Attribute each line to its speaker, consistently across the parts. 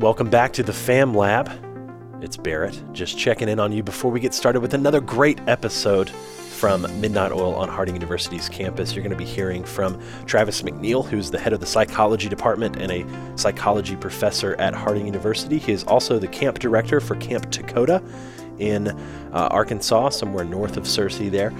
Speaker 1: Welcome back to the Fam Lab. It's Barrett, just checking in on you before we get started with another great episode from Midnight Oil on Harding University's campus. You're going to be hearing from Travis McNeal, who's the head of the psychology department and a psychology professor at Harding University. He is also the camp director for Camp Tahkodah in uh, Arkansas, somewhere north of Searcy there.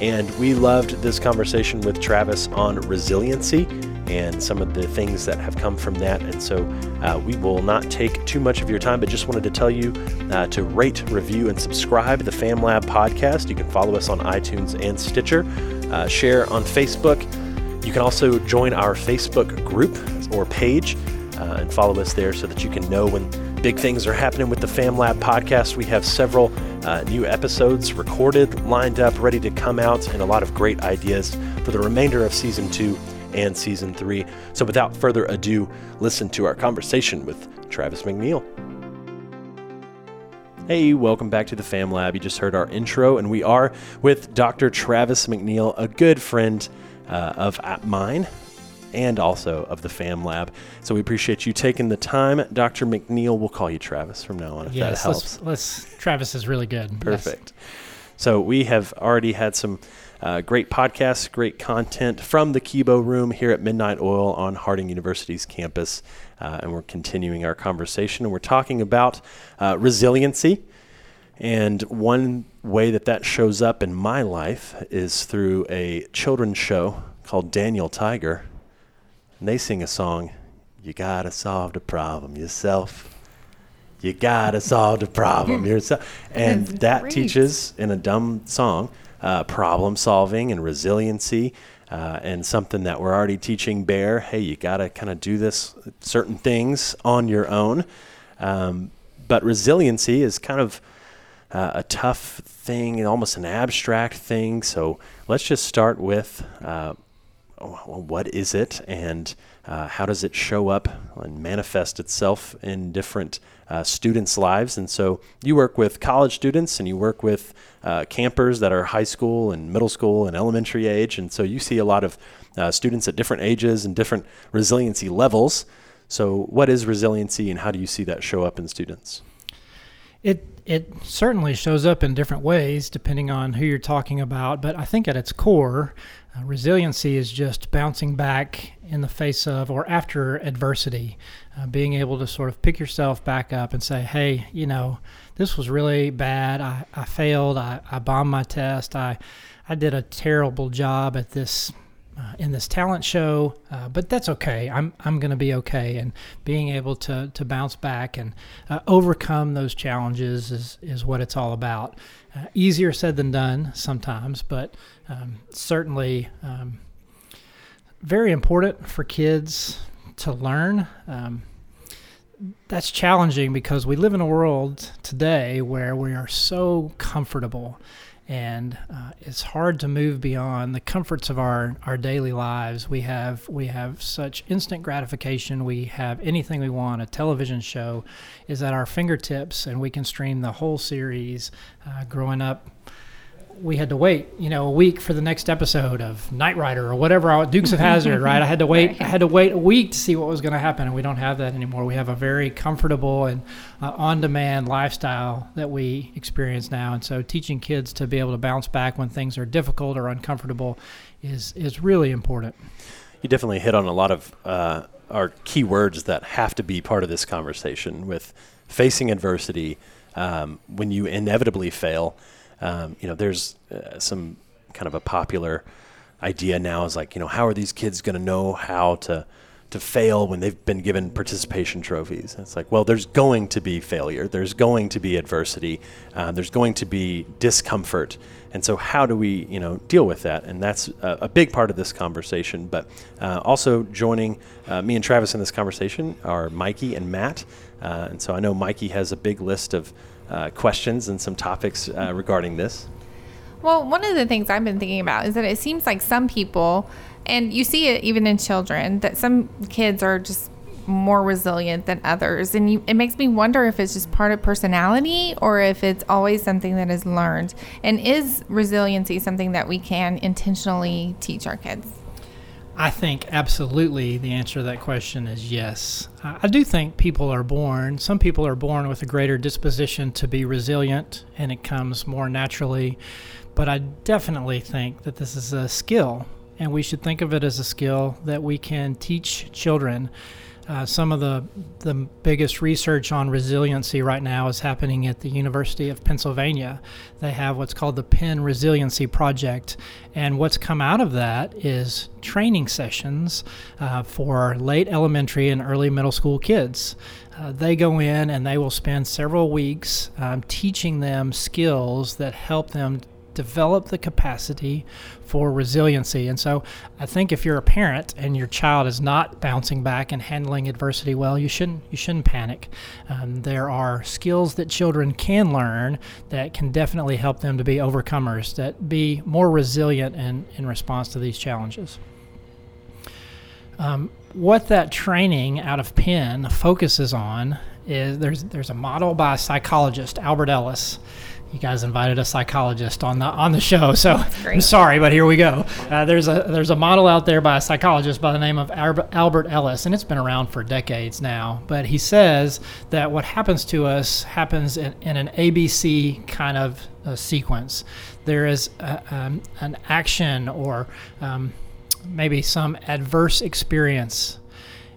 Speaker 1: And we loved this conversation with Travis on resiliency and some of the things that have come from that. And so uh, we will not take too much of your time, but just wanted to tell you uh, to rate, review, and subscribe the FamLab podcast. You can follow us on iTunes and Stitcher, uh, share on Facebook. You can also join our Facebook group or page uh, and follow us there so that you can know when big things are happening with the FamLab podcast. We have several uh, new episodes recorded, lined up, ready to come out, and a lot of great ideas for the remainder of season two and season three. So without further ado, listen to our conversation with Travis McNeal. Hey, welcome back to the Fam Lab. You just heard our intro, and we are with Dr. Travis McNeal, a good friend uh, of mine and also of the Fam Lab. So we appreciate you taking the time. Dr. McNeal, we'll call you Travis from now on if
Speaker 2: yes,
Speaker 1: that helps.
Speaker 2: Let's, let's, Travis is really good.
Speaker 1: Perfect. Yes. So we have already had some uh, great podcasts, great content from the Kibo Room here at Midnight Oil on Harding University's campus. Uh, and we're continuing our conversation and we're talking about uh, resiliency. And one way that that shows up in my life is through a children's show called Daniel Tiger. And they sing a song, You Gotta Solve the Problem Yourself. You gotta solve the problem yourself. And that great. teaches in a dumb song uh, problem solving and resiliency. Uh, and something that we're already teaching Bear. Hey, you got to kind of do this certain things on your own. Um, but resiliency is kind of uh, a tough thing, almost an abstract thing. So let's just start with uh, what is it and uh, how does it show up and manifest itself in different uh, students' lives. And so you work with college students and you work with uh, campers that are high school and middle school and elementary age. And so you see a lot of uh, students at different ages and different resiliency levels. So, what is resiliency and how do you see that show up in students?
Speaker 2: It it certainly shows up in different ways depending on who you're talking about, but I think at its core, uh, resiliency is just bouncing back in the face of or after adversity, uh, being able to sort of pick yourself back up and say, hey, you know, this was really bad. I, I failed. I, I bombed my test. I, I did a terrible job at this uh, in this talent show, uh, but that's okay. I'm I'm going to be okay, and being able to to bounce back and uh, overcome those challenges is is what it's all about. Uh, easier said than done sometimes, but um, certainly um, very important for kids to learn. Um, that's challenging because we live in a world today where we are so comfortable and uh, it's hard to move beyond the comforts of our, our daily lives. We have we have such instant gratification. We have anything we want. A television show is at our fingertips, and we can stream the whole series. Uh, growing up, we had to wait, you know, a week for the next episode of Knight Rider or whatever, Dukes of Hazzard, right? I had to wait. I had to wait a week to see what was going to happen, and we don't have that anymore. We have a very comfortable and uh, on-demand lifestyle that we experience now, and so teaching kids to be able to bounce back when things are difficult or uncomfortable is is really important.
Speaker 1: You definitely hit on a lot of uh, our key words that have to be part of this conversation with facing adversity. Um, when you inevitably fail um, you know, there's uh, some kind of a popular idea now is like, you know, how are these kids going to know how to to fail when they've been given participation trophies? it's like, well, there's going to be failure, there's going to be adversity, uh, there's going to be discomfort, and so how do we, you know, deal with that? And that's a, a big part of this conversation. But uh, also joining uh, me and Travis in this conversation are Mikey and Matt, uh, and so I know Mikey has a big list of uh, questions and some topics uh, regarding this?
Speaker 3: Well, one of the things I've been thinking about is that it seems like some people, and you see it even in children, that some kids are just more resilient than others. And you, it makes me wonder if it's just part of personality or if it's always something that is learned. And is resiliency something that we can intentionally teach our kids?
Speaker 2: I think absolutely the answer to that question is yes. I do think people are born, some people are born with a greater disposition to be resilient and it comes more naturally. But I definitely think that this is a skill and we should think of it as a skill that we can teach children. Uh, some of the the biggest research on resiliency right now is happening at the University of Pennsylvania. They have what's called the Penn Resiliency Project, and what's come out of that is training sessions uh, for late elementary and early middle school kids. Uh, they go in and they will spend several weeks um, teaching them skills that help them develop the capacity for resiliency. And so I think if you're a parent and your child is not bouncing back and handling adversity well, you shouldn't you shouldn't panic. Um, there are skills that children can learn that can definitely help them to be overcomers, that be more resilient in, in response to these challenges. Um, what that training out of Penn focuses on is there's there's a model by a psychologist, Albert Ellis, you guys invited a psychologist on the on the show, so I'm sorry, but here we go. Uh, there's a there's a model out there by a psychologist by the name of Albert Ellis, and it's been around for decades now. But he says that what happens to us happens in, in an ABC kind of uh, sequence. There is a, um, an action or um, maybe some adverse experience,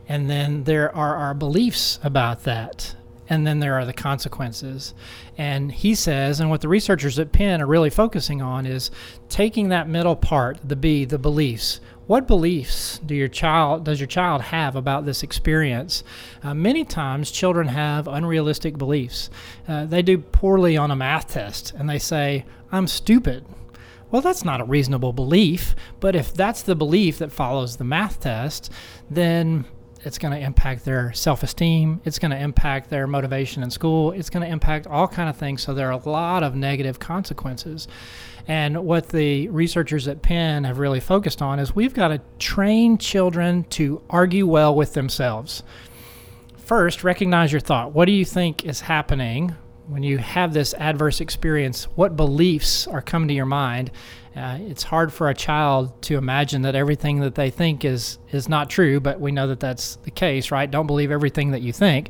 Speaker 2: and then there are our beliefs about that and then there are the consequences. And he says, and what the researchers at Penn are really focusing on is taking that middle part, the B, the beliefs. What beliefs do your child does your child have about this experience? Uh, many times, children have unrealistic beliefs. Uh, they do poorly on a math test, and they say, "I'm stupid." Well, that's not a reasonable belief, but if that's the belief that follows the math test, then it's going to impact their self-esteem it's going to impact their motivation in school it's going to impact all kind of things. So there are a lot of negative consequences. And what the researchers at penn have really focused on is we've got to train children to argue well with themselves. First recognize your thought. What do you think is happening? When you have this adverse experience what beliefs are coming to your mind uh, it's hard for a child to imagine that everything that they think is is not true, but we know that that's the case, right? Don't believe everything that you think.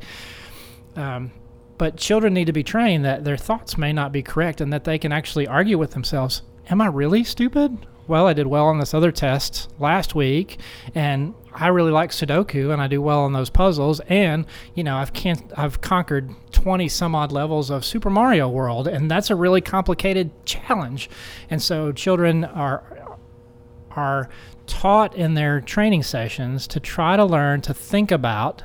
Speaker 2: Um, but children need to be trained that their thoughts may not be correct and that they can actually argue with themselves. Am I really stupid? Well, I did well on this other test last week, and I really like Sudoku and I do well on those puzzles. And you know, I've can I've conquered 20 some odd levels of Super Mario World, and that's a really complicated challenge. And so children are are taught in their training sessions to try to learn to think about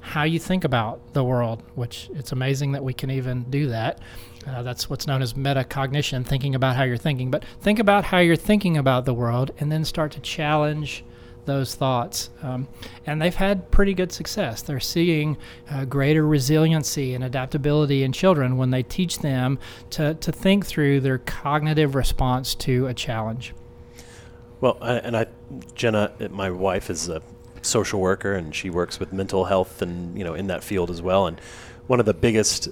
Speaker 2: how you think about the world, which it's amazing that we can even do that. Uh, that's what's known as metacognition, thinking about how you're thinking. But think about how you're thinking about the world and then start to challenge those thoughts. Um, and they've had pretty good success. They're seeing uh, greater resiliency and adaptability in children when they teach them to, to think through their cognitive response to a challenge.
Speaker 1: Well, I, and I, Jenna, my wife is a social worker and she works with mental health and, you know, in that field as well. And one of the biggest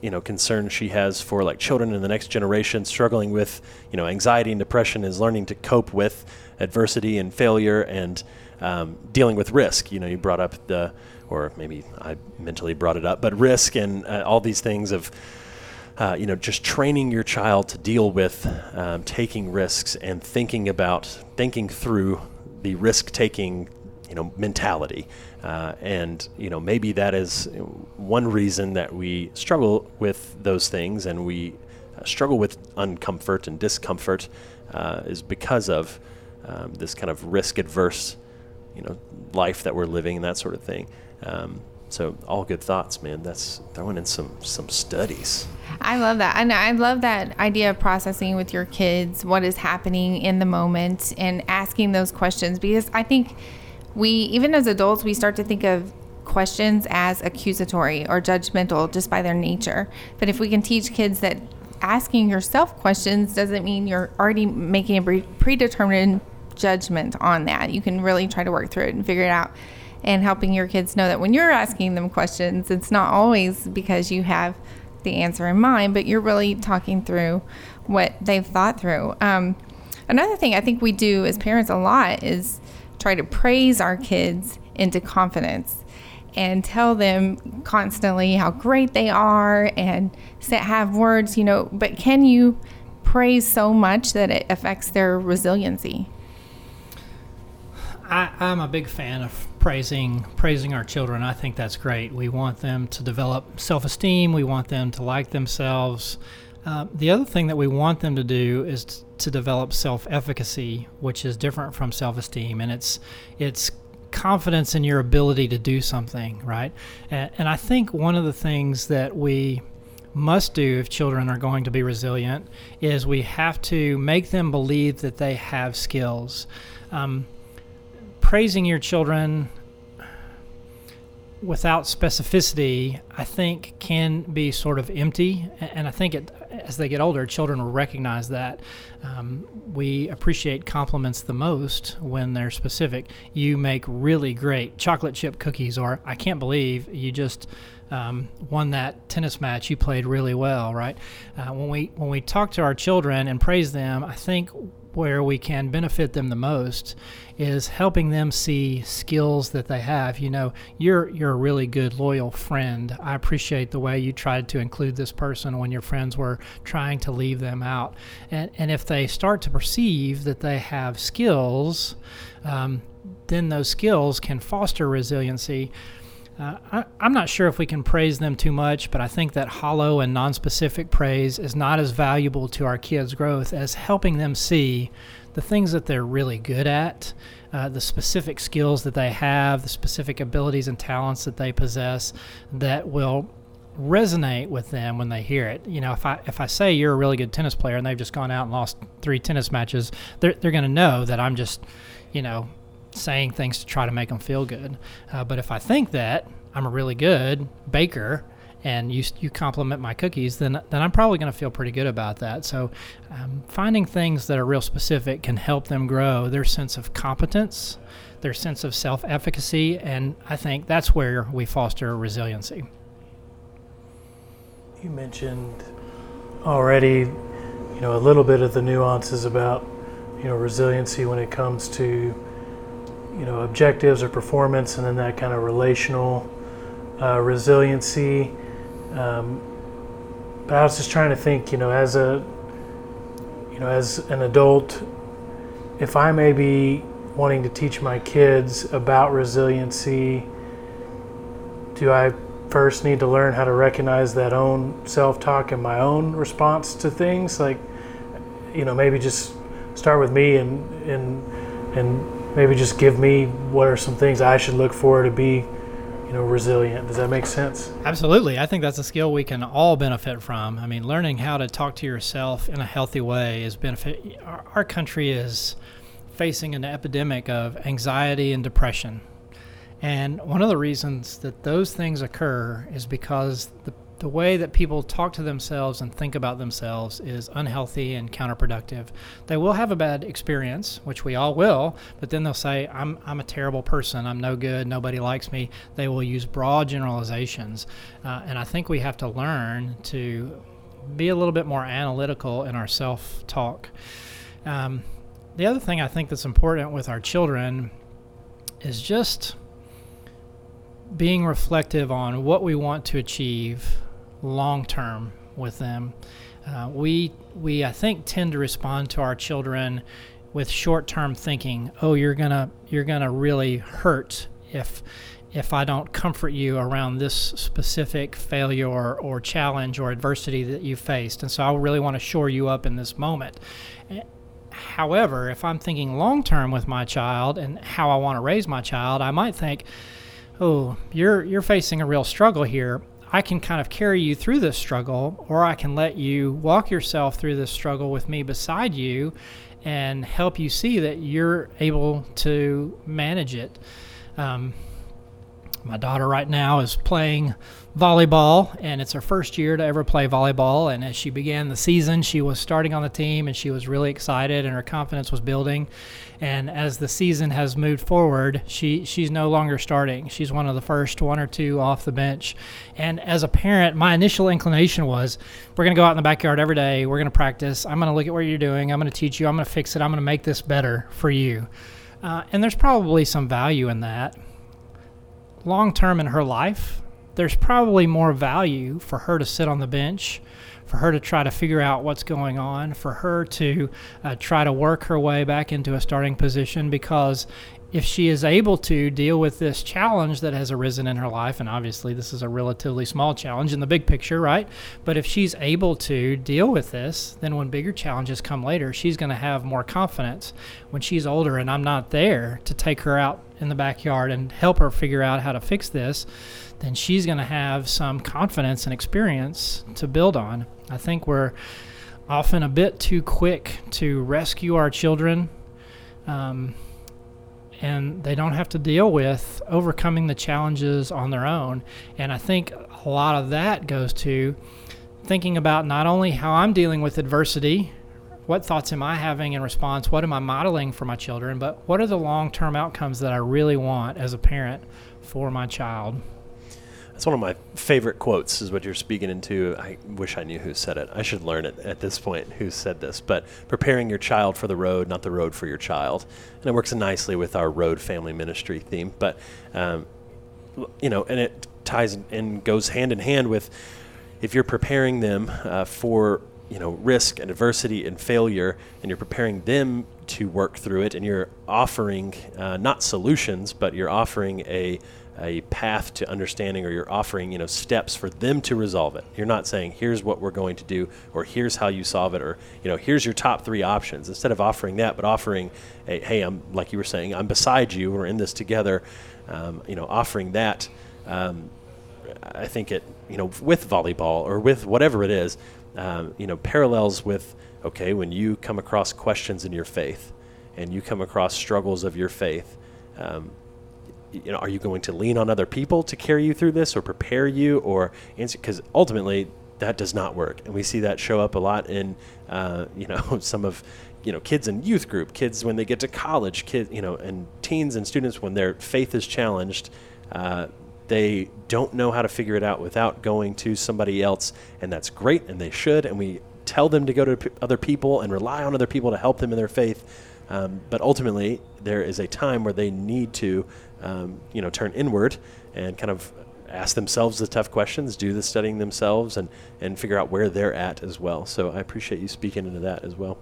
Speaker 1: you know concerns she has for like children in the next generation struggling with you know anxiety and depression is learning to cope with adversity and failure and um, dealing with risk. You know, you brought up the, or maybe I mentally brought it up, but risk and uh, all these things of, uh, you know, just training your child to deal with um, taking risks and thinking about, thinking through the risk taking, you know, mentality. Uh, and, you know, maybe that is one reason that we struggle with those things and we uh, struggle with uncomfort and discomfort uh, is because of um, this kind of risk adverse, you know, life that we're living and that sort of thing. Um, so all good thoughts, man. That's throwing in some some studies.
Speaker 3: I love that, and I love that idea of processing with your kids what is happening in the moment and asking those questions because I think we, even as adults, we start to think of questions as accusatory or judgmental just by their nature. But if we can teach kids that asking yourself questions doesn't mean you're already making a predetermined judgment on that. You can really try to work through it and figure it out. And helping your kids know that when you're asking them questions, it's not always because you have the answer in mind, but you're really talking through what they've thought through. Um, another thing I think we do as parents a lot is try to praise our kids into confidence and tell them constantly how great they are and have words, you know, but can you praise so much that it affects their resiliency?
Speaker 2: I, am a big fan of praising praising our children. I think that's great. We want them to develop self-esteem. We want them to like themselves. Uh, the other thing that we want them to do is t- to develop self-efficacy, which is different from self-esteem, and it's it's confidence in your ability to do something, right? And, and I think one of the things that we must do if children are going to be resilient is we have to make them believe that they have skills. Um, praising your children without specificity, I think, can be sort of empty. And I think it, as they get older, children will recognize that. Um, we appreciate compliments the most when they're specific. You make really great chocolate chip cookies, or I can't believe you just. Um, won that tennis match. You played really well, right? Uh, when we when we talk to our children and praise them, I think where we can benefit them the most is helping them see skills that they have. You know, you're you're a really good loyal friend. I appreciate the way you tried to include this person when your friends were trying to leave them out. And and if they start to perceive that they have skills, um, then those skills can foster resiliency. Uh, I, am not sure if we can praise them too much, but I think that hollow and nonspecific praise is not as valuable to our kids' growth as helping them see the things that they're really good at, uh, the specific skills that they have, the specific abilities and talents that they possess that will resonate with them when they hear it. You know, if I if I say you're a really good tennis player and they've just gone out and lost three tennis matches, they're they're going to know that I'm just, you know, saying things to try to make them feel good. Uh, but if I think that I'm a really good baker and you you compliment my cookies, then then I'm probably going to feel pretty good about that. So, um, finding things that are real specific can help them grow their sense of competence, their sense of self-efficacy, and I think that's where we foster resiliency.
Speaker 4: You mentioned already, you know, a little bit of the nuances about you know resiliency when it comes to you know objectives or performance, and then that kind of relational uh, resiliency. Um, but I was just trying to think, you know, as a you know, as an adult, if I may be wanting to teach my kids about resiliency, do I first need to learn how to recognize that own self-talk and my own response to things? Like, you know, maybe just start with me and and and maybe just give me what are some things I should look for to be, you know, resilient. Does that make sense?
Speaker 2: Absolutely. I think that's a skill we can all benefit from. I mean, learning how to talk to yourself in a healthy way is benefit. Our, our country is facing an epidemic of anxiety and depression. And one of the reasons that those things occur is because the the way that people talk to themselves and think about themselves is unhealthy and counterproductive. They will have a bad experience, which we all will, but then they'll say, I'm, I'm a terrible person. I'm no good. Nobody likes me. They will use broad generalizations. Uh, and I think we have to learn to be a little bit more analytical in our self talk. Um, the other thing I think that's important with our children is just being reflective on what we want to achieve long term with them. Uh, we we I think tend to respond to our children with short term thinking. Oh, you're gonna you're gonna really hurt if if I don't comfort you around this specific failure or, or challenge or adversity that you faced. And so I really want to shore you up in this moment. However, if I'm thinking long term with my child and how I want to raise my child, I might think, oh, you're you're facing a real struggle here. I can kind of carry you through this struggle, or I can let you walk yourself through this struggle with me beside you and help you see that you're able to manage it. Um, my daughter right now is playing volleyball, and it's her first year to ever play volleyball. And as she began the season, she was starting on the team, and she was really excited, and her confidence was building. And as the season has moved forward, she she's no longer starting. She's one of the first one or two off the bench. And as a parent, my initial inclination was, we're going to go out in the backyard every day. We're going to practice. I'm going to look at what you're doing. I'm going to teach you. I'm going to fix it. I'm going to make this better for you. Uh, and there's probably some value in that. Long term in her life, there's probably more value for her to sit on the bench, for her to try to figure out what's going on, for her to uh, try to work her way back into a starting position because if she is able to deal with this challenge that has arisen in her life, and obviously this is a relatively small challenge in the big picture, right? But if she's able to deal with this, then when bigger challenges come later, she's going to have more confidence. When she's older and I'm not there to take her out in the backyard and help her figure out how to fix this, then she's going to have some confidence and experience to build on. I think we're often a bit too quick to rescue our children. Um, and they don't have to deal with overcoming the challenges on their own. And I think a lot of that goes to thinking about not only how I'm dealing with adversity, what thoughts am I having in response, what am I modeling for my children, but what are the long term outcomes that I really want as a parent for my child.
Speaker 1: That's one of my favorite quotes, is what you're speaking into. I wish I knew who said it. I should learn it at this point who said this. But preparing your child for the road, not the road for your child. And it works nicely with our road family ministry theme. But, um, you know, and it ties and goes hand in hand with if you're preparing them uh, for you know risk and adversity and failure and you're preparing them to work through it and you're offering uh, not solutions but you're offering a a path to understanding or you're offering you know steps for them to resolve it. You're not saying here's what we're going to do or here's how you solve it or you know here's your top three options. Instead of offering that but offering a, hey i'm like you were saying i'm beside you. We're in this together um, you know offering that um, i think it you know with volleyball or with whatever it is um, you know parallels with okay when you come across questions in your faith and you come across struggles of your faith um, you know, are you going to lean on other people to carry you through this or prepare you or answer? Because ultimately, that does not work, and we see that show up a lot in, uh, you know, some of, you know, kids in youth group, kids when they get to college, kids, you know, and teens and students when their faith is challenged. Uh, they don't know how to figure it out without going to somebody else, and that's great, and they should. And we tell them to go to p- other people and rely on other people to help them in their faith. Um, but ultimately, there is a time where they need to um, you know, turn inward and kind of ask themselves the tough questions, do the studying themselves, and, and figure out where they're at as well. So I appreciate you speaking into that as well.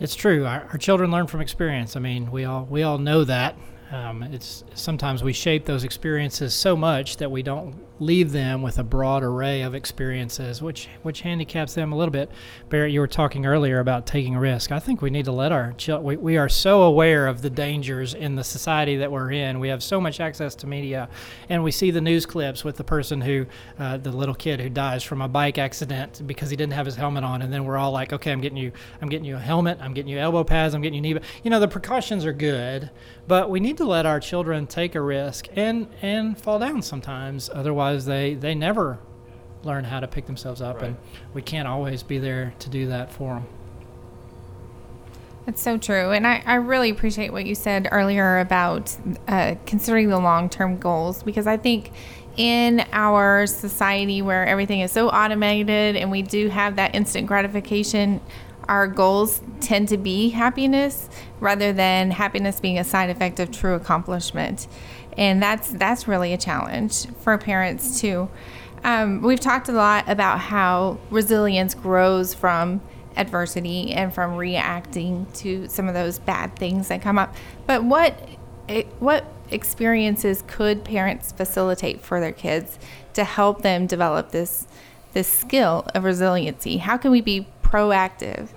Speaker 2: It's true. Our, our children learn from experience. I mean, we all we all know that. Um, it's sometimes we shape those experiences so much that we don't leave them with a broad array of experiences, which which handicaps them a little bit. Barrett, you were talking earlier about taking risk. I think we need to let our children. We, we are so aware of the dangers in the society that we're in. We have so much access to media, and we see the news clips with the person who, uh, the little kid who dies from a bike accident because he didn't have his helmet on, and then we're all like, okay, I'm getting you, I'm getting you a helmet, I'm getting you elbow pads, I'm getting you knee. You know, the precautions are good, but we need to let our children take a risk and and fall down sometimes. Otherwise, they they never learn how to pick themselves up, right. and we can't always be there to do that for them.
Speaker 3: That's so true. And I, I really appreciate what you said earlier about uh, considering the long term goals because I think in our society where everything is so automated and we do have that instant gratification, our goals tend to be happiness rather than happiness being a side effect of true accomplishment. And that's that's really a challenge for parents too. Um, we've talked a lot about how resilience grows from adversity and from reacting to some of those bad things that come up. But what what experiences could parents facilitate for their kids to help them develop this this skill of resiliency? How can we be proactive?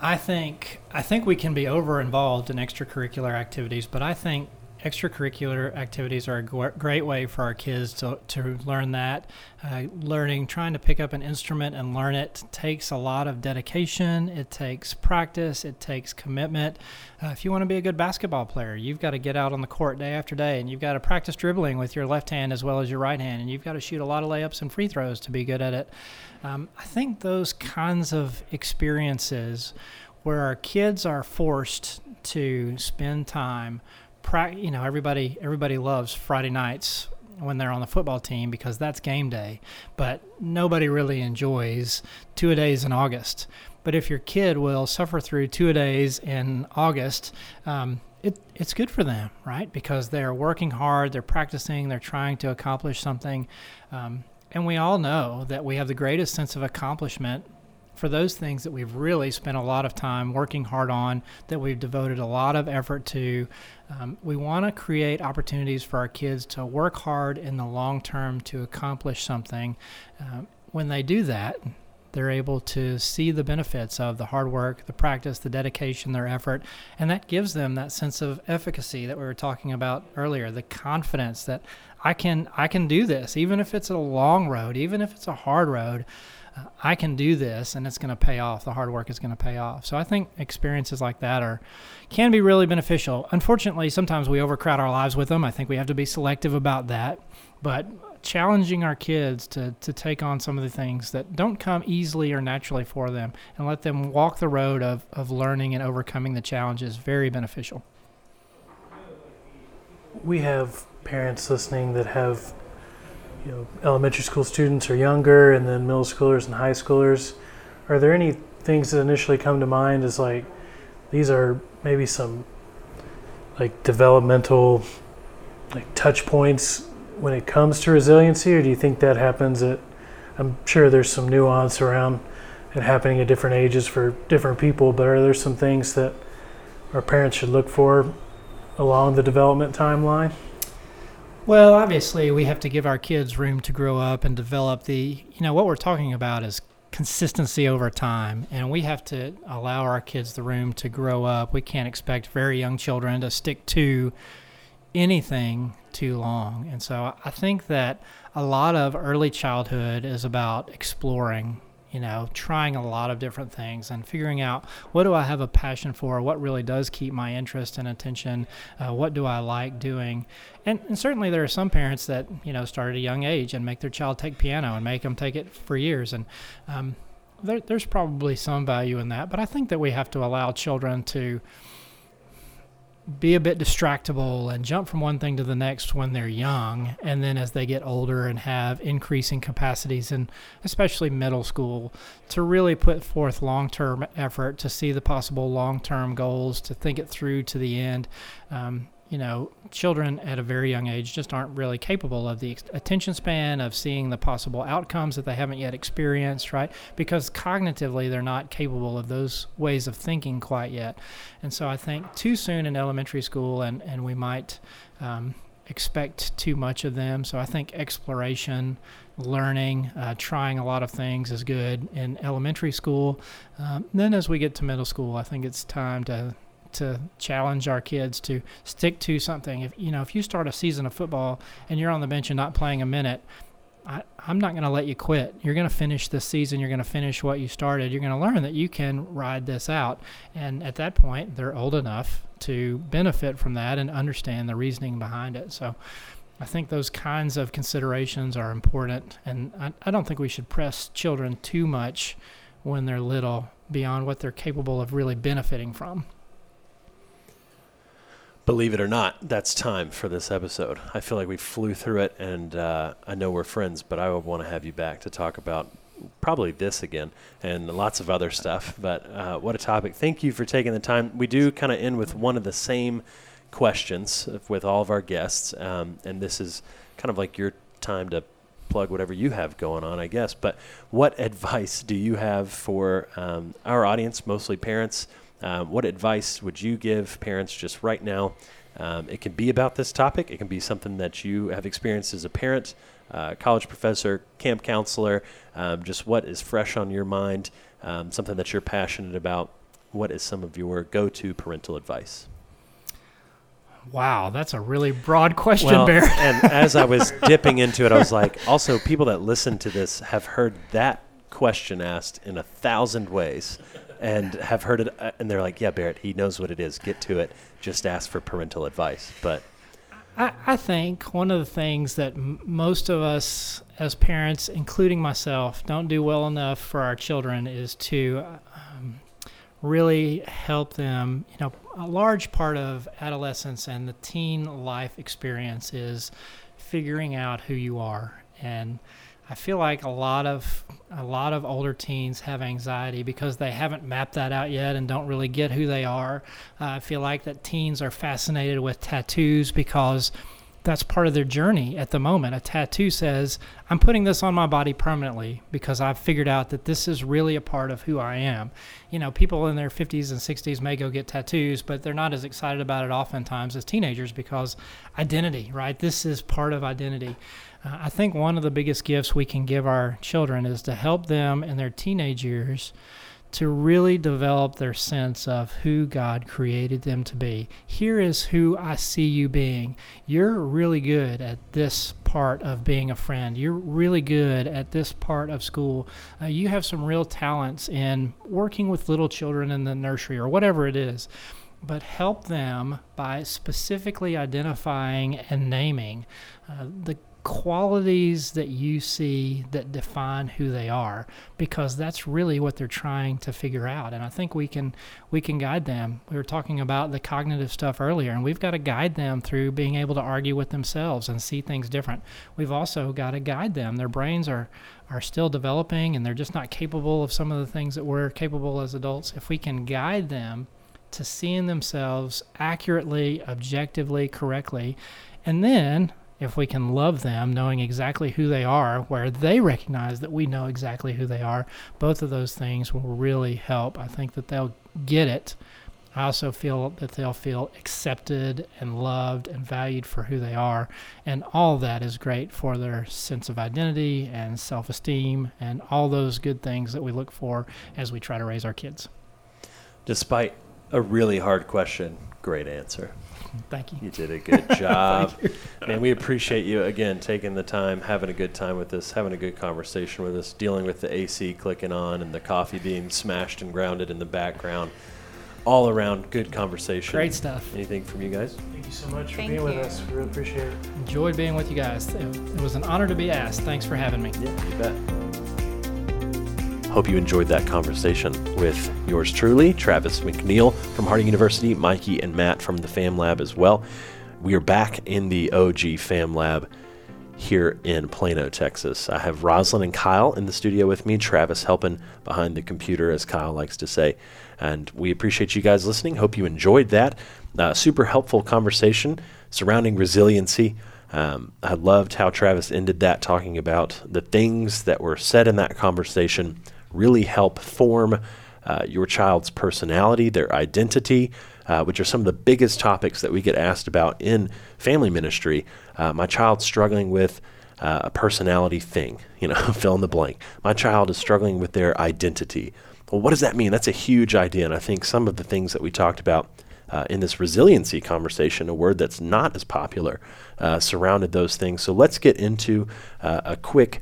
Speaker 2: I think I think we can be over involved in extracurricular activities, but I think extracurricular activities are a great way for our kids to, to learn that. Uh, learning, trying to pick up an instrument and learn it takes a lot of dedication, it takes practice, it takes commitment. Uh, if you want to be a good basketball player, you've got to get out on the court day after day and you've got to practice dribbling with your left hand as well as your right hand, and you've got to shoot a lot of layups and free throws to be good at it. Um, I think those kinds of experiences where our kids are forced to spend time you know everybody everybody loves Friday nights when they're on the football team because that's game day. But nobody really enjoys two a days in August. But if your kid will suffer through two a days in August, um, it, it's good for them, right? Because they're working hard, they're practicing, they're trying to accomplish something. Um, and we all know that we have the greatest sense of accomplishment for those things that we've really spent a lot of time working hard on, that we've devoted a lot of effort to. Um, we want to create opportunities for our kids to work hard in the long term to accomplish something. Um, when they do that, they're able to see the benefits of the hard work, the practice, the dedication, their effort, and that gives them that sense of efficacy that we were talking about earlier, the confidence that I can I can do this even if it's a long road, even if it's a hard road. I can do this and it's going to pay off. The hard work is going to pay off. So I think experiences like that are can be really beneficial. Unfortunately, sometimes we overcrowd our lives with them. I think we have to be selective about that. But challenging our kids to, to take on some of the things that don't come easily or naturally for them and let them walk the road of, of learning and overcoming the challenges very beneficial.
Speaker 4: We have parents listening that have you know elementary school students or younger and then middle schoolers and high schoolers. Are there any things that initially come to mind as like these are maybe some like developmental like touch points when it comes to resiliency, or do you think that happens at? I'm sure there's some nuance around it happening at different ages for different people, but are there some things that our parents should look for along the development timeline?
Speaker 2: Well, obviously, we have to give our kids room to grow up and develop the, you know, what we're talking about is consistency over time. And we have to allow our kids the room to grow up. We can't expect very young children to stick to anything too long. And so I think that a lot of early childhood is about exploring, you know, trying a lot of different things and figuring out what do I have a passion for, what really does keep my interest and attention, uh, what do I like doing. And, and certainly there are some parents that, you know, start at a young age and make their child take piano and make them take it for years. And um, there, there's probably some value in that. But I think that we have to allow children to be a bit distractible and jump from one thing to the next when they're young. And then as they get older and have increasing capacities and especially middle school to really put forth long-term effort to see the possible long-term goals to think it through to the end. Um, you know, children at a very young age just aren't really capable of the attention span of seeing the possible outcomes that they haven't yet experienced, right? Because cognitively they're not capable of those ways of thinking quite yet. And so I think too soon in elementary school, and, and we might um, expect too much of them. So I think exploration, learning, uh, trying a lot of things is good in elementary school. Um, then as we get to middle school, I think it's time to to challenge our kids to stick to something. If you know, if you start a season of football and you're on the bench and not playing a minute, I, am not going to let you quit. You're going to finish this season. You're going to finish what you started. You're going to learn that you can ride this out. And at that point, they're old enough to benefit from that and understand the reasoning behind it. So I think those kinds of considerations are important. And I, I don't think we should press children too much when they're little beyond what they're capable of really benefiting from.
Speaker 1: Believe it or not, that's time for this episode. I feel like we flew through it, and uh, I know we're friends, but I would want to have you back to talk about probably this again and lots of other stuff. But uh, what a topic. Thank you for taking the time. We do kind of end with one of the same questions with all of our guests, um, and this is kind of like your time to plug whatever you have going on, I guess. But what advice do you have for um, our audience, mostly parents? Um, what advice would you give parents just right now? Um, it can be about this topic. It can be something that you have experienced as a parent, uh, college professor, camp counselor, um, just what is fresh on your mind, um, something that you're passionate about. What is some of your go to parental advice?
Speaker 2: Wow, that's a really broad question,
Speaker 1: well,
Speaker 2: Bear.
Speaker 1: and as I was dipping into it, I was like, also, people that listen to this have heard that question asked in a thousand ways and have heard it, uh, and they're like, "Yeah, Barrett, he knows what it is. Get to it. Just ask for parental advice." But
Speaker 2: I, I think one of the things that m- most of us as parents, including myself, don't do well enough for our children is to um, really help them. You know, a large part of adolescence and the teen life experience is figuring out who you are and I feel like a lot of a lot of older teens have anxiety because they haven't mapped that out yet and don't really get who they are. Uh, I feel like that teens are fascinated with tattoos because that's part of their journey at the moment. A tattoo says, I'm putting this on my body permanently because I've figured out that this is really a part of who I am. You know, people in their 50s and 60s may go get tattoos, but they're not as excited about it oftentimes as teenagers because identity, right? This is part of identity. Uh, I think one of the biggest gifts we can give our children is to help them in their teenage years to really develop their sense of who God created them to be. Here is who I see you being. You're really good at this part of being a friend. You're really good at this part of school. Uh, you have some real talents in working with little children in the nursery or whatever it is. But help them by specifically identifying and naming uh, the qualities that you see that define who they are because that's really what they're trying to figure out. And i think we can we can guide them. We were talking about the cognitive stuff earlier and we've got to guide them through being able to argue with themselves and see things different. We've also got to guide them. Their brains are are still developing and they're just not capable of some of the things that we're capable as adults. If we can guide them to seeing themselves accurately objectively correctly and then if we can love them, knowing exactly who they are, where they recognize that we know exactly who they are, both of those things will really help. I think that they'll get it. I also feel that they'll feel accepted and loved and valued for who they are. And all that is great for their sense of identity and self esteem and all those good things that we look for as we try to raise our kids.
Speaker 1: Despite a really hard question, great answer.
Speaker 2: Thank you.
Speaker 1: You did a good job. and we appreciate you again taking the time, having a good time with us, having a good conversation with us, dealing with the AC clicking on and the coffee being smashed and grounded in the background. All around good conversation.
Speaker 2: Great stuff.
Speaker 1: Anything from you guys?
Speaker 4: Thank you so much for
Speaker 3: Thank
Speaker 4: being with us. We really appreciate it.
Speaker 2: Enjoyed being with you guys. It, it was an honor to be asked. Thanks for having me.
Speaker 1: Yeah, you bet. Hope you enjoyed that conversation with yours truly, Travis McNeal from Harding University, Mikey and Matt from the Fam Lab as well. We are back in the OG Fam Lab here in Plano, Texas. I have Roslyn and Kyle in the studio with me, Travis helping behind the computer, as Kyle likes to say. And we appreciate you guys listening. Hope you enjoyed that. Uh, super helpful conversation surrounding resiliency. Um, I loved how Travis ended that talking about the things that were said in that conversation really help form uh, your child's personality, their identity, uh, which are some of the biggest topics that we get asked about in family ministry. Uh, my child's struggling with uh, a personality thing, you know, fill in the blank. My child is struggling with their identity. Well, what does that mean? That's a huge idea. And I think some of the things that we talked about uh, in this resiliency conversation, a word that's not as popular, uh, surrounded those things. So let's get into a quick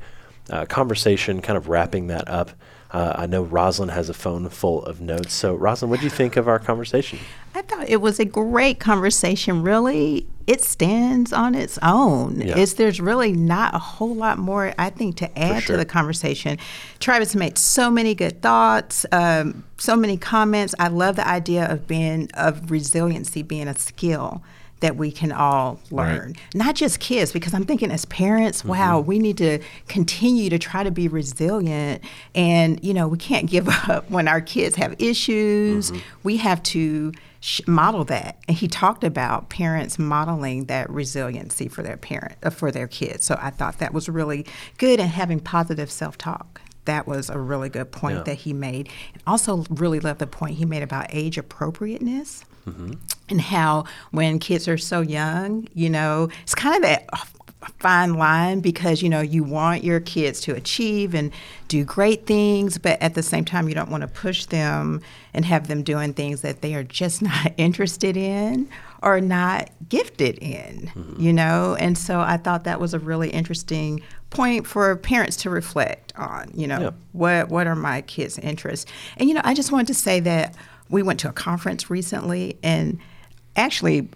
Speaker 1: conversation, kind of wrapping that up. Uh, I know Roslyn has a phone full of notes. So, Roslyn, what do you think of our conversation?
Speaker 5: I thought it was a great conversation. Really, it stands on its own.
Speaker 1: Yeah.
Speaker 5: It's, there's really not a whole lot more, I think, to add
Speaker 1: sure.
Speaker 5: to the conversation. Travis made so many good thoughts, um, so many comments. I love the idea of being of resiliency being a skill that we can all learn. Not just kids, because I'm thinking as parents, wow, we need to continue to try to be resilient. And, you know, we can't give up when our kids have issues. We have to sh- model that. And he talked about parents modeling that resiliency for their parent, uh, for their kids. So I thought that was really good and having positive self talk. That was a really good point
Speaker 1: Yeah.
Speaker 5: that he made. And also, really love the point he made about age appropriateness Mm-hmm. and how when kids are so young, you know, it's kind of that fine line because you know you want your kids to achieve and do great things but at the same time you don't want to push them and have them doing things that they are just not interested in or not gifted in mm-hmm. you know? And so i thought that was a really interesting point for parents to reflect on you know
Speaker 1: Yeah.
Speaker 5: what what are my kids interests? And you know i just wanted to say that we went to a conference recently and actually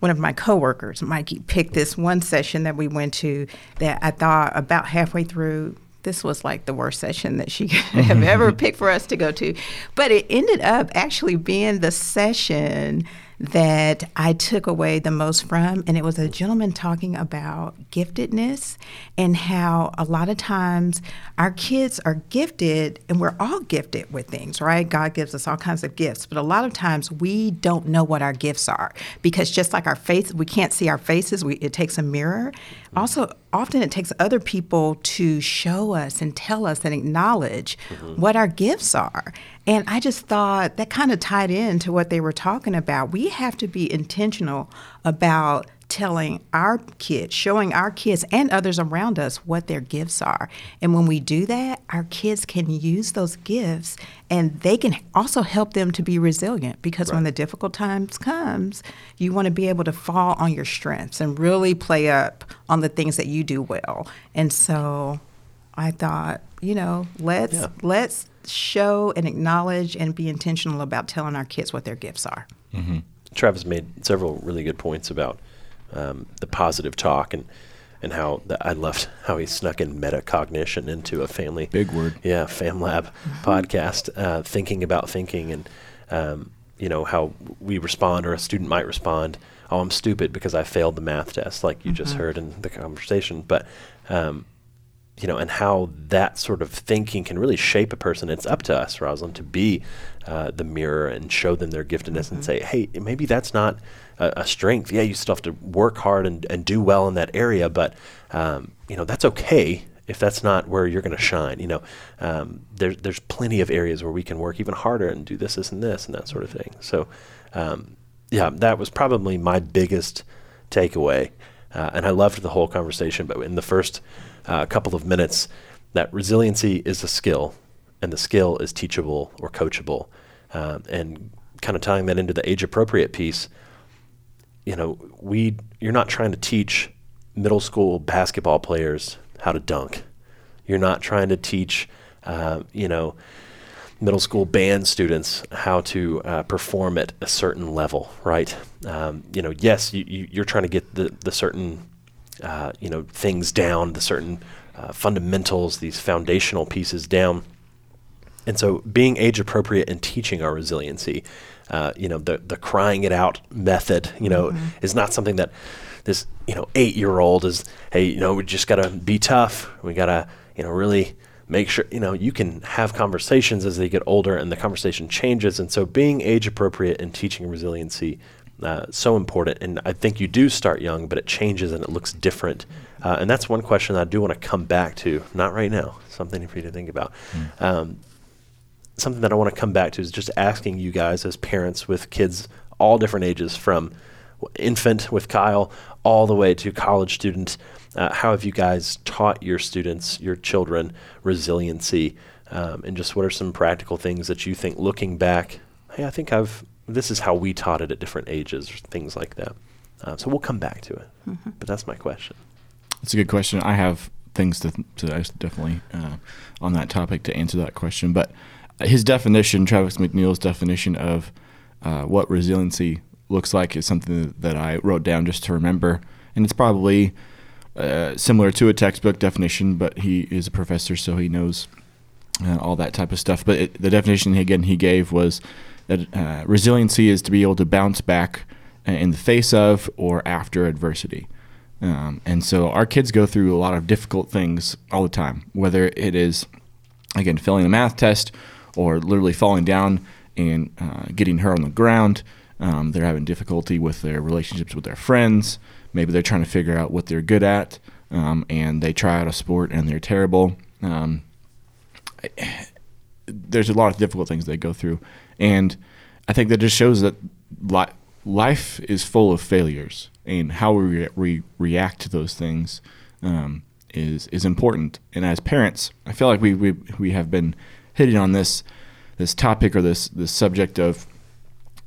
Speaker 5: one of my coworkers, Mikey, picked this one session that we went to that I thought about halfway through this was like the worst session that she could have ever picked for us to go to. But it ended up actually being the session that I took away the most from. And it was a gentleman talking about giftedness and how a lot of times our kids are gifted and we're all gifted with things, right? God gives us all kinds of gifts. But a lot of times we don't know what our gifts are because just like our face, we can't see our faces, we, it takes a mirror. Also, often it takes other people to show us and tell us and acknowledge mm-hmm. what our gifts are. And I just thought that kind of tied into what they were talking about. We have to be intentional about telling our kids, showing our kids and others around us what their gifts are. And when we do that, our kids can use those gifts and they can also help them to be resilient because right. when the difficult times comes, you want to be able to fall on your strengths and really play up on the things that you do well. And so I thought, you know, let's yeah. let's show and acknowledge and be intentional about telling our kids what their gifts are.
Speaker 1: Mm-hmm. Travis made several really good points about um, the positive talk and and how the, I loved how he snuck in metacognition into a family
Speaker 6: big word
Speaker 1: yeah fam lab mm-hmm. podcast uh, thinking about thinking and um, you know how we respond or a student might respond oh I'm stupid because I failed the math test like you mm-hmm. just heard in the conversation but um, you know, and how that sort of thinking can really shape a person. It's up to us, Rosalind, to be uh, the mirror and show them their giftedness mm-hmm. and say, hey, maybe that's not a, a, strength. Yeah, you still have to work hard and, and do well in that area, but, um, you know, that's okay if that's not where you're going to shine. You know, um, there, there's plenty of areas where we can work even harder and do this, this, and this, and that sort of thing. So, um, yeah, that was probably my biggest takeaway. Uh, and I loved the whole conversation, but in the first uh, couple of minutes that resiliency is a skill, and the skill is teachable or coachable. Um, and kind of tying that into the age appropriate piece, you know, we you're not trying to teach middle school basketball players how to dunk. You're not trying to teach, uh, you know, middle school band students how to uh, perform at a certain level, right? Um, you know, yes, you, you, are trying to get the, the certain uh, you know things down, the certain uh, fundamentals, these foundational pieces down. And so, being age appropriate and teaching our resiliency, uh, you know, the the crying it out method, you know, mm-hmm. is not something that this you know eight year old is. Hey, you know, we just gotta be tough. We gotta you know really make sure you know you can have conversations as they get older and the conversation changes and so being age appropriate and teaching resiliency uh, so important. And I think you do start young, but it changes and it looks different. Uh, and that's one question that I do want to come back to. Not right now. Something for you to think about. Mm. Um, something that I want to come back to is just asking you guys as parents with kids all different ages, from infant with Kyle all the way to college student. Uh, how have you guys taught your students, your children, resiliency? Um, and just what are some practical things that you think looking back, hey, I think I've this is how we taught it at different ages, things like that. Uh, so we'll come back to it. Mm-hmm. But that's my question.
Speaker 6: That's a good question. I have things to, to definitely uh, on that topic to answer that question. But his definition, Travis McNeal's definition of uh, what resiliency looks like, is something that I wrote down just to remember. And it's probably uh, similar to a textbook definition, but he is a professor, so he knows uh, all that type of stuff. But it, the definition, again, he gave was that uh, resiliency is to be able to bounce back uh, in the face of or after adversity. Um, and so our kids go through a lot of difficult things all the time, whether it is, again, failing a math test or literally falling down and uh, getting hurt on the ground. Um, they're having difficulty with their relationships with their friends. Maybe they're trying to figure out what they're good at um, and they try out a sport and they're terrible. Um, there's a lot of difficult things they go through. And I think that just shows that li- life is full of failures, and how we, re- react to those things um, is is important. And as parents, I feel like we we, we have been hitting on this this topic or this this subject of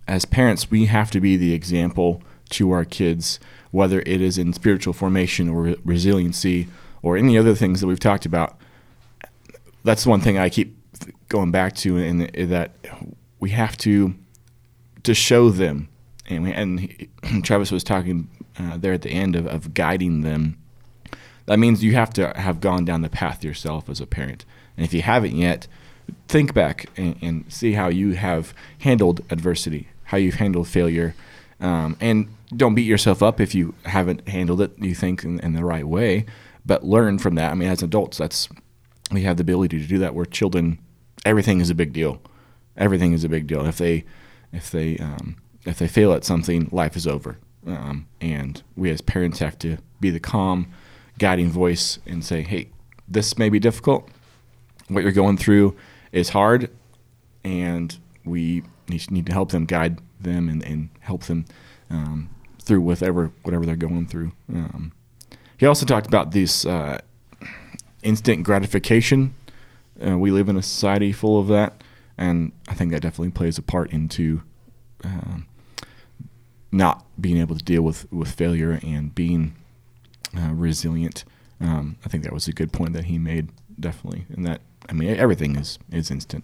Speaker 6: as parents, we have to be the example to our kids, whether it is in spiritual formation or re- resiliency or any other things that we've talked about. That's one thing I keep going back to, in that we have to to show them, and, we, and he, Travis was talking uh, there at the end of, of guiding them that means you have to have gone down the path yourself as a parent. And if you haven't yet, think back and, and see how you have handled adversity, how you've handled failure, um, and don't beat yourself up if you haven't handled it. You think in, in the right way, but learn from that. I mean, as adults, that's we have the ability to do that. Where children, everything is a big deal. Everything is a big deal. If they, if they, um, if they fail at something, life is over. Um, and we as parents have to be the calm, guiding voice and say, "Hey, this may be difficult. What you're going through is hard, and we need to help them, guide them, and, and help them um, through whatever whatever they're going through." Um, he also talked about this uh, instant gratification. Uh, we live in a society full of that, and I think that definitely plays a part into um, not being able to deal with, with failure and being uh, resilient. Um, I think that was a good point that he made, definitely. And that, I mean, everything is, is instant.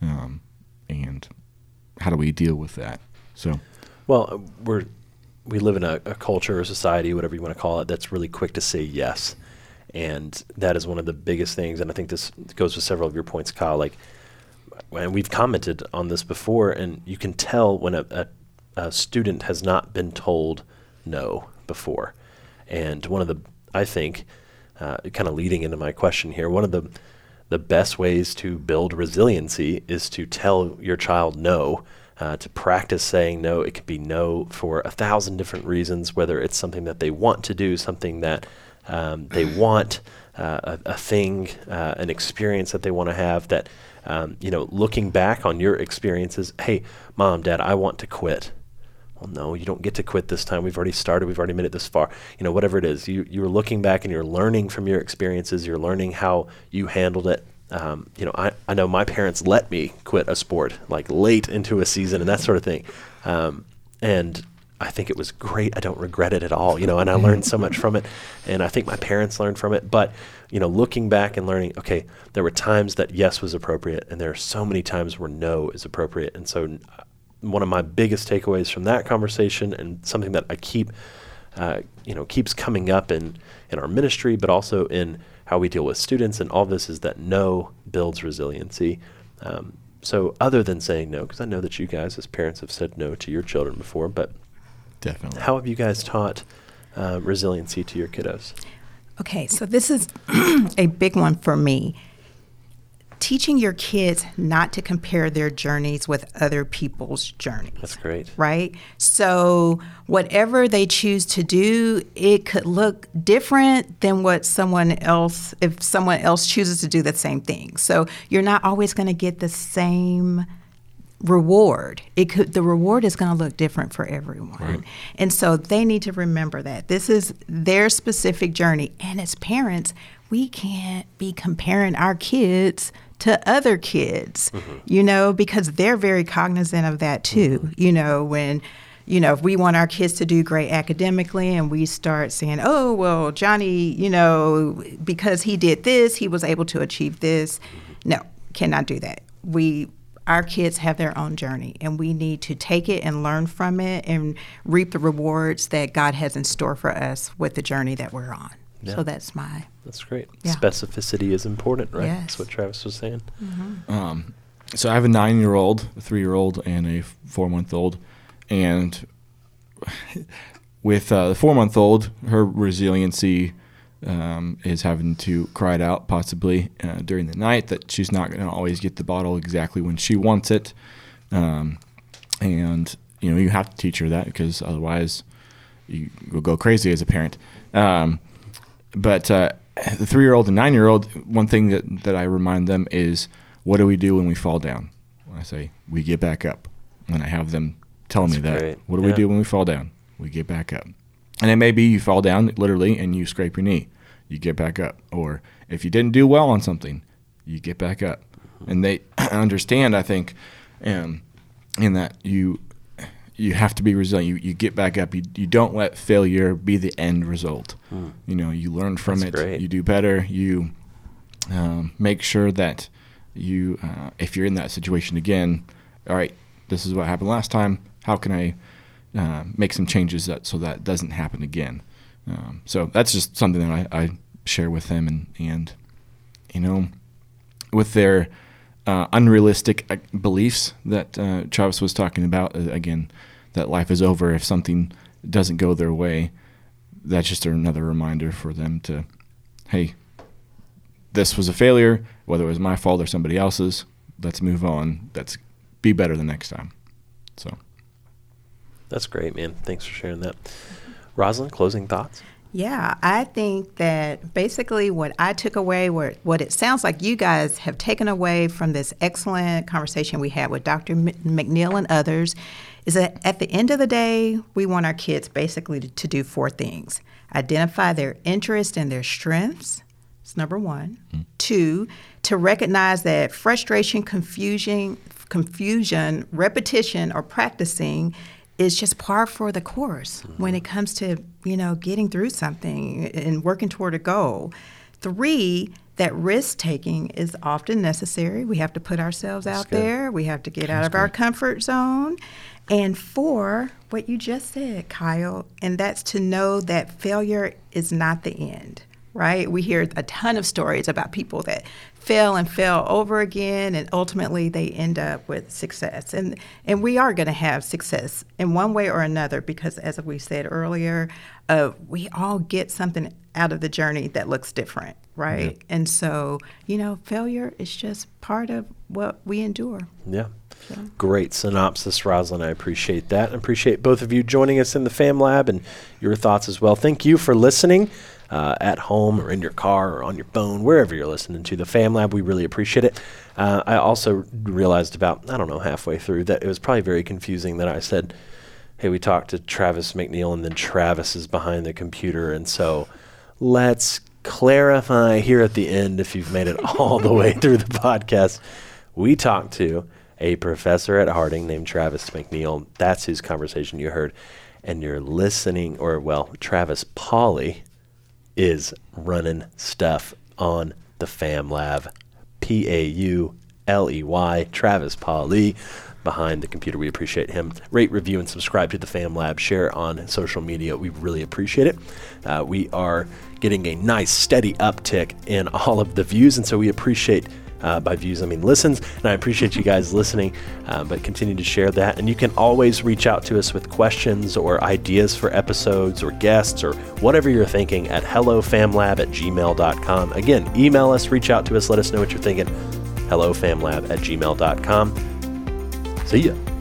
Speaker 6: Um, and how do we deal with that? So,
Speaker 1: well, we're, we live in a, a culture or society, whatever you want to call it, that's really quick to say yes. And that is one of the biggest things. And I think this goes with several of your points, Kyle. Like, and we've commented on this before, and you can tell when a, a, a student has not been told no before. And one of the, I think, uh, kind of leading into my question here, one of the the best ways to build resiliency is to tell your child no, uh, to practice saying no. It could be no for a thousand different reasons, whether it's something that they want to do, something that um, they want, uh, a, a, thing, uh, an experience that they want to have. That um, you know, looking back on your experiences, hey, mom, dad, I want to quit well, no, you don't get to quit this time. We've already started. We've already made it this far. You know, whatever it is, you you're looking back and you're learning from your experiences. You're learning how you handled it. Um, you know, I, I know my parents let me quit a sport like late into a season and that sort of thing. Um, and I think it was great. I don't regret it at all, you know, and I learned so much from it. And I think my parents learned from it. But, you know, looking back and learning, okay, there were times that yes was appropriate, and there are so many times where no is appropriate. And so one of my biggest takeaways from that conversation and something that I keep uh, you know keeps coming up in in our ministry but also in how we deal with students and all this is that no builds resiliency um, so other than saying no because I know that you guys as parents have said no to your children before but
Speaker 6: definitely
Speaker 1: how have you guys taught uh, resiliency to your kiddos
Speaker 5: okay so this is a big one for me teaching your kids not to compare their journeys with other people's journeys.
Speaker 1: That's great.
Speaker 5: Right? So, whatever they choose to do, it could look different than what someone else, if someone else chooses to do the same thing. So, you're not always going to get the same reward it could the reward is going to look different for everyone right. and so they need to remember that this is their specific journey and as parents we can't be comparing our kids to other kids, mm-hmm. you know, because they're very cognizant of that too. Mm-hmm. You know, when you know, if we want our kids to do great academically and we start saying, oh, well, Johnny, you know, because he did this, he was able to achieve this. Mm-hmm. No, cannot do that. We, our kids have their own journey and we need to take it and learn from it and reap the rewards that God has in store for us with the journey that we're on. Yeah. So that's my.
Speaker 1: That's great. Yeah. Specificity is important, right? Yes. That's what Travis was saying.
Speaker 6: Mm-hmm. Um, so I have a nine-year-old, a three-year-old, and a four-month-old, and with uh, the four-month-old, her resiliency um, is having to cry it out possibly uh, during the night that she's not going to always get the bottle exactly when she wants it, um, and you know you have to teach her that because otherwise you will go crazy as a parent. Um, but uh, the three year old and nine year old, one thing that, that I remind them is what do we do when we fall down? I say, we get back up. And I have them tell That's me that. Great. What do yeah. we do when we fall down? We get back up. And it may be you fall down literally and you scrape your knee. You get back up. Or if you didn't do well on something, you get back up. And they understand, I think, um, in that you you have to be resilient. You, you get back up. You, you don't let failure be the end result. Hmm. You know, you learn from That's it. Great. You do better. You um, make sure that you, uh, if you're in that situation again, all right, this is what happened last time. How can I uh, make some changes that so that doesn't happen again? Um, so that's just something that I, I share with them, and and you know, with their uh, unrealistic uh, beliefs that uh, Travis was talking about. Uh, again, that life is over if something doesn't go their way. That's just another reminder for them to, hey, this was a failure, whether it was my fault or somebody else's. Let's move on. Let's be better the next time. So.
Speaker 1: That's great, man. Thanks for sharing that. Rosalind, closing thoughts?
Speaker 5: Yeah, I think that basically what I took away, what, what it sounds like you guys have taken away from this excellent conversation we had with Dr. McNeal and others, is that at the end of the day, we want our kids basically to, to do four things identify their interests and their strengths. It's number one. Mm-hmm. Two, to recognize that frustration, confusion, confusion, repetition, or practicing is just par for the course mm-hmm. when it comes to you know getting through something and working toward a goal. Three, that risk taking is often necessary. We have to put ourselves That's out good. there. We have to get That's out of great. our comfort zone. And four, what you just said, Kyle, and that's to know that failure is not the end right? We hear a ton of stories about people that fail and fail over again and ultimately they end up with success and and we are going to have success in one way or another because as we said earlier uh, we all get something out of the journey that looks different right and so you know failure is just part of what we endure
Speaker 1: yeah so. Great synopsis, Rosalind. I appreciate that. I appreciate both of you joining us in the Fam Lab and your thoughts as well. Thank you for listening uh, at home or in your car or on your phone, wherever you're listening to the Fam Lab. We really appreciate it. Uh, I also realized about, I don't know, halfway through that it was probably very confusing that I said, hey, we talked to Travis McNeal and then Travis is behind the computer. And so let's clarify here at the end if you've made it all the way through the podcast. We talked to a professor at Harding named Travis McNeal. That's whose conversation you heard. And you're listening, or well, Travis Pauley is running stuff on the Fam Lab. P A U L E Y, Travis Pauley behind the computer. We appreciate him. Rate, review, and subscribe to the Fam Lab. Share on social media. We really appreciate it. Uh, we are getting a nice, steady uptick in all of the views, and so we appreciate uh, by views, I mean listens. And I appreciate you guys listening, uh, but continue to share that. And you can always reach out to us with questions or ideas for episodes or guests or whatever you're thinking at hellofamlab at gmail.com. Again, email us, reach out to us, let us know what you're thinking. Hellofamlab at gmail.com. See ya.